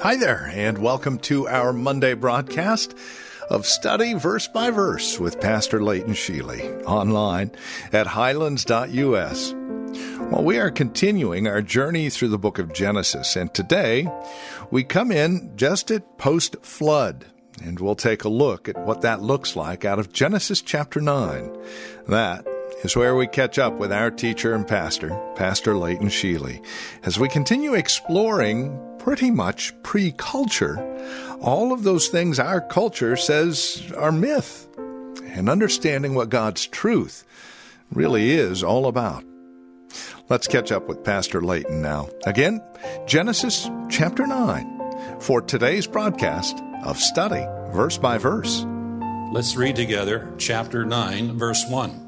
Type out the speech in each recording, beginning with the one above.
Hi there, and welcome to our Monday broadcast of Study Verse by Verse with Pastor Leighton Sheely online at highlands.us. Well, we are continuing our journey through the book of Genesis, and today we come in just at post flood, and we'll take a look at what that looks like out of Genesis chapter 9. That is where we catch up with our teacher and pastor, Pastor Leighton Sheely, as we continue exploring pretty much pre culture all of those things our culture says are myth, and understanding what God's truth really is all about. Let's catch up with Pastor Leighton now. Again, Genesis chapter 9 for today's broadcast of Study Verse by Verse. Let's read together chapter 9, verse 1.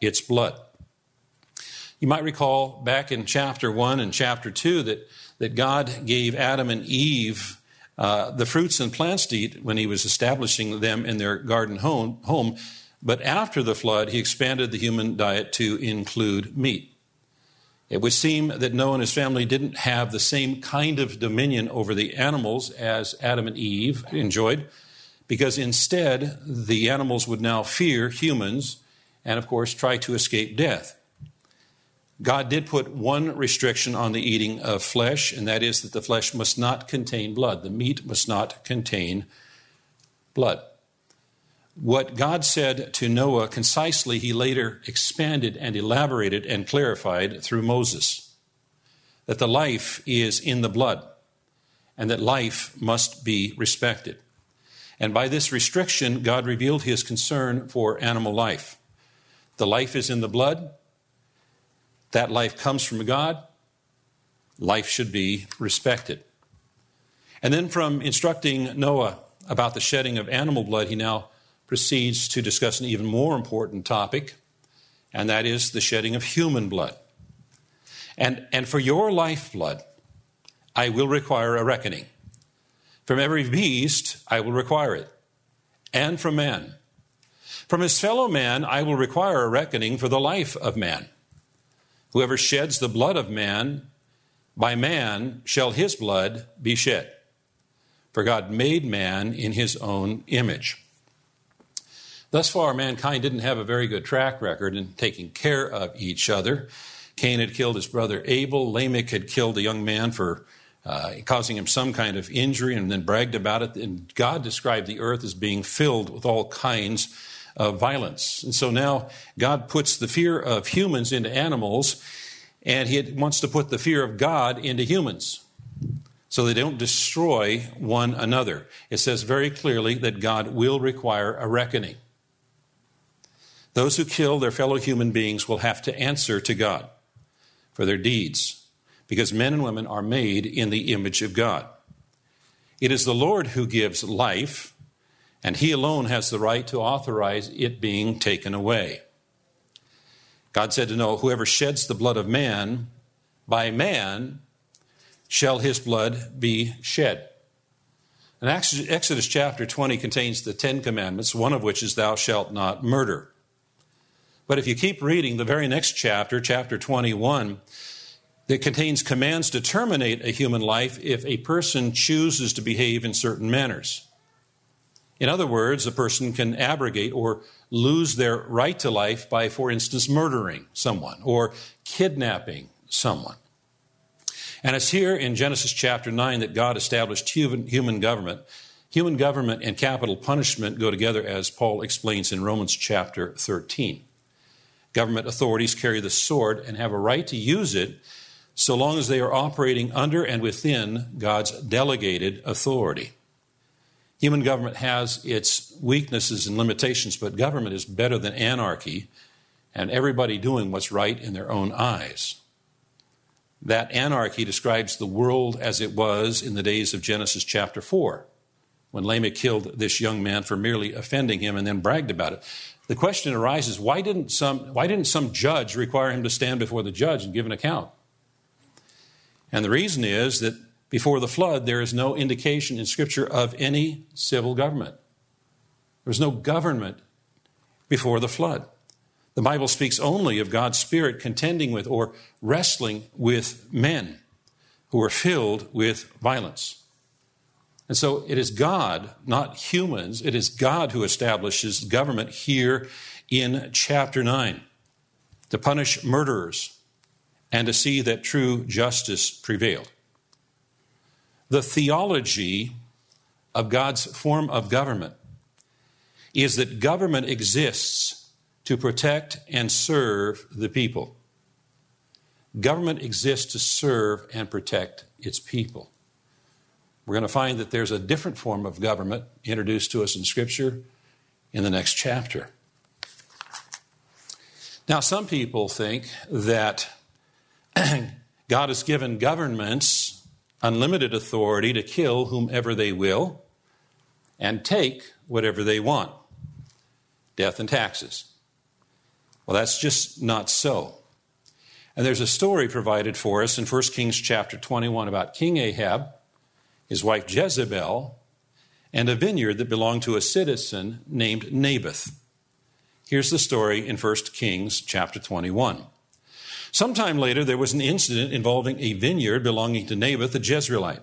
its blood. You might recall back in chapter 1 and chapter 2 that that God gave Adam and Eve uh, the fruits and plants to eat when he was establishing them in their garden home, home. But after the flood, he expanded the human diet to include meat. It would seem that Noah and his family didn't have the same kind of dominion over the animals as Adam and Eve enjoyed, because instead, the animals would now fear humans and, of course, try to escape death. God did put one restriction on the eating of flesh, and that is that the flesh must not contain blood. The meat must not contain blood. What God said to Noah concisely, he later expanded and elaborated and clarified through Moses that the life is in the blood and that life must be respected. And by this restriction, God revealed his concern for animal life. The life is in the blood, that life comes from God, life should be respected. And then from instructing Noah about the shedding of animal blood, he now proceeds to discuss an even more important topic, and that is the shedding of human blood. And, and for your lifeblood, I will require a reckoning. From every beast, I will require it, and from man. From his fellow man, I will require a reckoning for the life of man. Whoever sheds the blood of man, by man shall his blood be shed. For God made man in his own image. Thus far, mankind didn't have a very good track record in taking care of each other. Cain had killed his brother Abel. Lamech had killed a young man for uh, causing him some kind of injury and then bragged about it. And God described the earth as being filled with all kinds of violence. And so now God puts the fear of humans into animals, and He wants to put the fear of God into humans so they don't destroy one another. It says very clearly that God will require a reckoning. Those who kill their fellow human beings will have to answer to God for their deeds because men and women are made in the image of God. It is the Lord who gives life and he alone has the right to authorize it being taken away. God said to Noah, Whoever sheds the blood of man, by man shall his blood be shed. And Exodus chapter 20 contains the Ten Commandments, one of which is, Thou shalt not murder. But if you keep reading the very next chapter, chapter 21, that contains commands to terminate a human life if a person chooses to behave in certain manners. In other words, a person can abrogate or lose their right to life by, for instance, murdering someone or kidnapping someone. And it's here in Genesis chapter 9 that God established human, human government. Human government and capital punishment go together, as Paul explains in Romans chapter 13. Government authorities carry the sword and have a right to use it so long as they are operating under and within God's delegated authority. Human government has its weaknesses and limitations, but government is better than anarchy and everybody doing what's right in their own eyes. That anarchy describes the world as it was in the days of Genesis chapter 4, when Lamech killed this young man for merely offending him and then bragged about it. The question arises why didn't some, why didn't some judge require him to stand before the judge and give an account? And the reason is that before the flood, there is no indication in Scripture of any civil government. There was no government before the flood. The Bible speaks only of God's Spirit contending with or wrestling with men who are filled with violence. And so it is God, not humans, it is God who establishes government here in chapter 9 to punish murderers and to see that true justice prevailed. The theology of God's form of government is that government exists to protect and serve the people. Government exists to serve and protect its people. We're going to find that there's a different form of government introduced to us in Scripture in the next chapter. Now, some people think that God has given governments unlimited authority to kill whomever they will and take whatever they want death and taxes. Well, that's just not so. And there's a story provided for us in 1 Kings chapter 21 about King Ahab, his wife Jezebel, and a vineyard that belonged to a citizen named Naboth. Here's the story in 1 Kings chapter 21. Sometime later, there was an incident involving a vineyard belonging to Naboth the Jezreelite.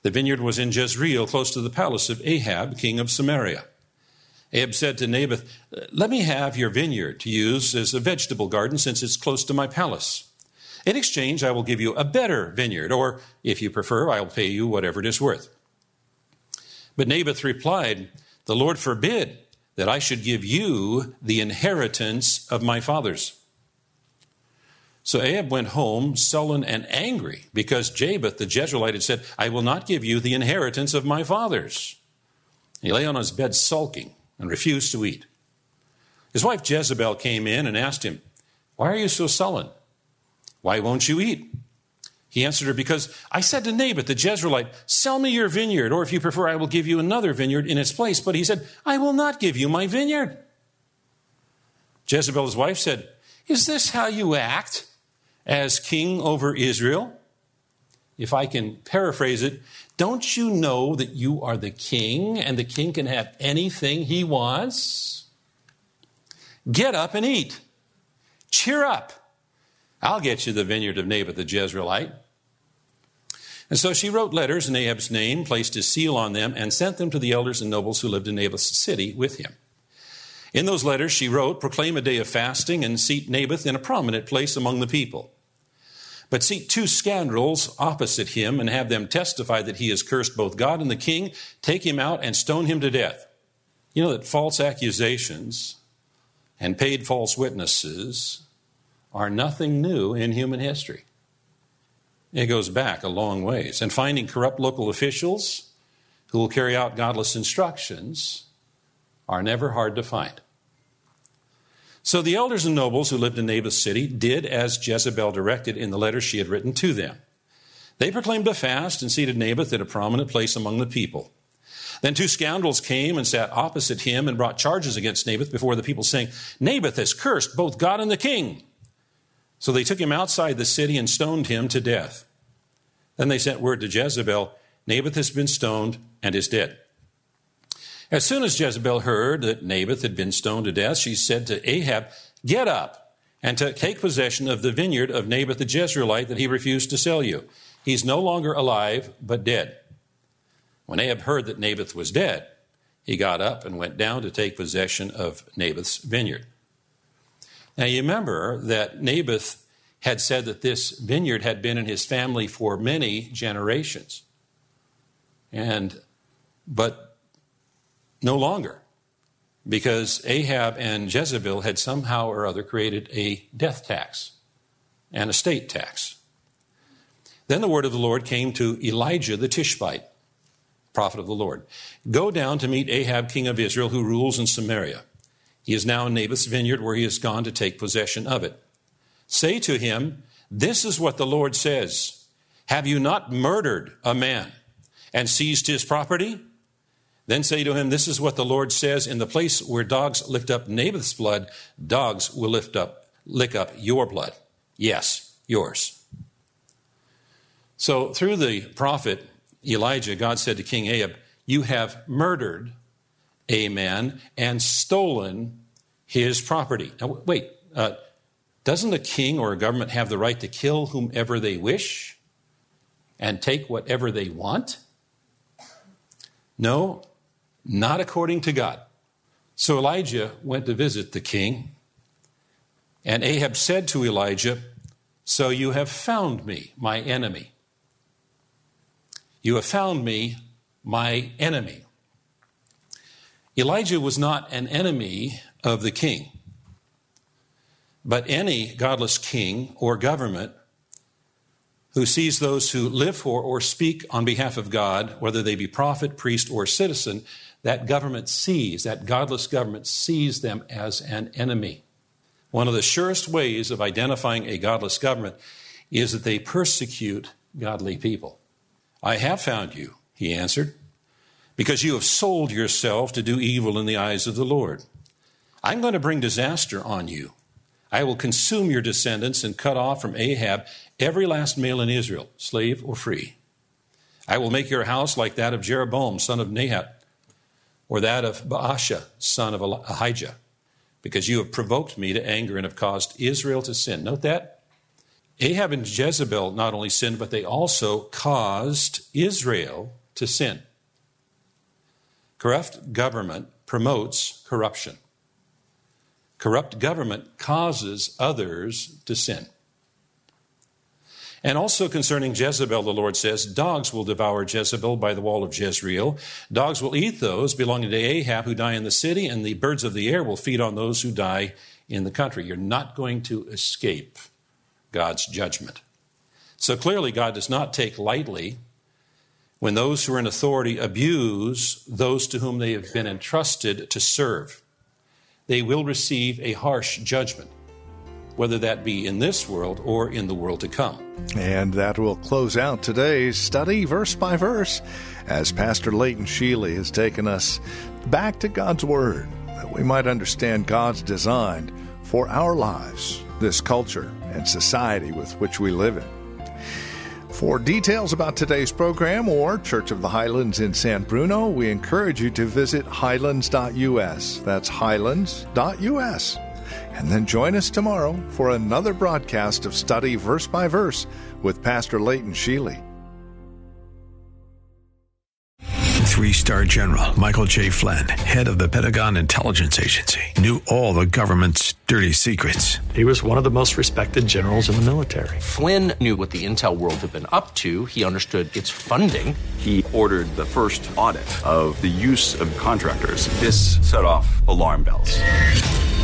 The vineyard was in Jezreel, close to the palace of Ahab, king of Samaria. Ahab said to Naboth, Let me have your vineyard to use as a vegetable garden since it's close to my palace. In exchange, I will give you a better vineyard, or if you prefer, I will pay you whatever it is worth. But Naboth replied, The Lord forbid that I should give you the inheritance of my fathers. So Ahab went home sullen and angry because Naboth the Jezreelite had said, I will not give you the inheritance of my fathers. He lay on his bed sulking and refused to eat. His wife Jezebel came in and asked him, Why are you so sullen? Why won't you eat? He answered her, Because I said to Naboth the Jezreelite, Sell me your vineyard, or if you prefer, I will give you another vineyard in its place. But he said, I will not give you my vineyard. Jezebel's wife said, Is this how you act? As king over Israel? If I can paraphrase it, don't you know that you are the king and the king can have anything he wants? Get up and eat. Cheer up. I'll get you the vineyard of Naboth the Jezreelite. And so she wrote letters in Ahab's name, placed his seal on them, and sent them to the elders and nobles who lived in Naboth's city with him. In those letters, she wrote, Proclaim a day of fasting and seat Naboth in a prominent place among the people. But seat two scoundrels opposite him and have them testify that he has cursed both God and the king, take him out and stone him to death. You know that false accusations and paid false witnesses are nothing new in human history. It goes back a long ways. And finding corrupt local officials who will carry out godless instructions are never hard to find. So the elders and nobles who lived in Naboth's city did as Jezebel directed in the letter she had written to them. They proclaimed a fast and seated Naboth at a prominent place among the people. Then two scoundrels came and sat opposite him and brought charges against Naboth before the people, saying, Naboth has cursed both God and the king. So they took him outside the city and stoned him to death. Then they sent word to Jezebel, Naboth has been stoned and is dead. As soon as Jezebel heard that Naboth had been stoned to death, she said to Ahab, Get up and take possession of the vineyard of Naboth the Jezreelite that he refused to sell you. He's no longer alive, but dead. When Ahab heard that Naboth was dead, he got up and went down to take possession of Naboth's vineyard. Now you remember that Naboth had said that this vineyard had been in his family for many generations. And, but no longer, because Ahab and Jezebel had somehow or other created a death tax and a state tax. Then the word of the Lord came to Elijah the Tishbite, prophet of the Lord Go down to meet Ahab, king of Israel, who rules in Samaria. He is now in Naboth's vineyard, where he has gone to take possession of it. Say to him, This is what the Lord says Have you not murdered a man and seized his property? Then say to him, This is what the Lord says In the place where dogs licked up Naboth's blood, dogs will lift up, lick up your blood. Yes, yours. So through the prophet Elijah, God said to King Ahab, You have murdered a man and stolen his property. Now, wait, uh, doesn't a king or a government have the right to kill whomever they wish and take whatever they want? No, not according to God. So Elijah went to visit the king, and Ahab said to Elijah, So you have found me, my enemy. You have found me, my enemy. Elijah was not an enemy of the king. But any godless king or government who sees those who live for or speak on behalf of God, whether they be prophet, priest, or citizen, that government sees, that godless government sees them as an enemy. One of the surest ways of identifying a godless government is that they persecute godly people. I have found you, he answered, because you have sold yourself to do evil in the eyes of the Lord. I'm going to bring disaster on you. I will consume your descendants and cut off from Ahab every last male in Israel, slave or free. I will make your house like that of Jeroboam, son of Nebat, or that of Baasha, son of Ahijah, because you have provoked me to anger and have caused Israel to sin. Note that. Ahab and Jezebel not only sinned, but they also caused Israel to sin. Corrupt government promotes corruption. Corrupt government causes others to sin. And also concerning Jezebel, the Lord says, Dogs will devour Jezebel by the wall of Jezreel. Dogs will eat those belonging to Ahab who die in the city, and the birds of the air will feed on those who die in the country. You're not going to escape God's judgment. So clearly, God does not take lightly when those who are in authority abuse those to whom they have been entrusted to serve they will receive a harsh judgment, whether that be in this world or in the world to come. And that will close out today's study verse by verse as Pastor Leighton Sheely has taken us back to God's Word that we might understand God's design for our lives, this culture and society with which we live in. For details about today's program or Church of the Highlands in San Bruno, we encourage you to visit highlands.us. That's highlands.us. And then join us tomorrow for another broadcast of Study Verse by Verse with Pastor Leighton Sheely. Three star general Michael J. Flynn, head of the Pentagon Intelligence Agency, knew all the government's dirty secrets. He was one of the most respected generals in the military. Flynn knew what the intel world had been up to, he understood its funding. He ordered the first audit of the use of contractors. This set off alarm bells.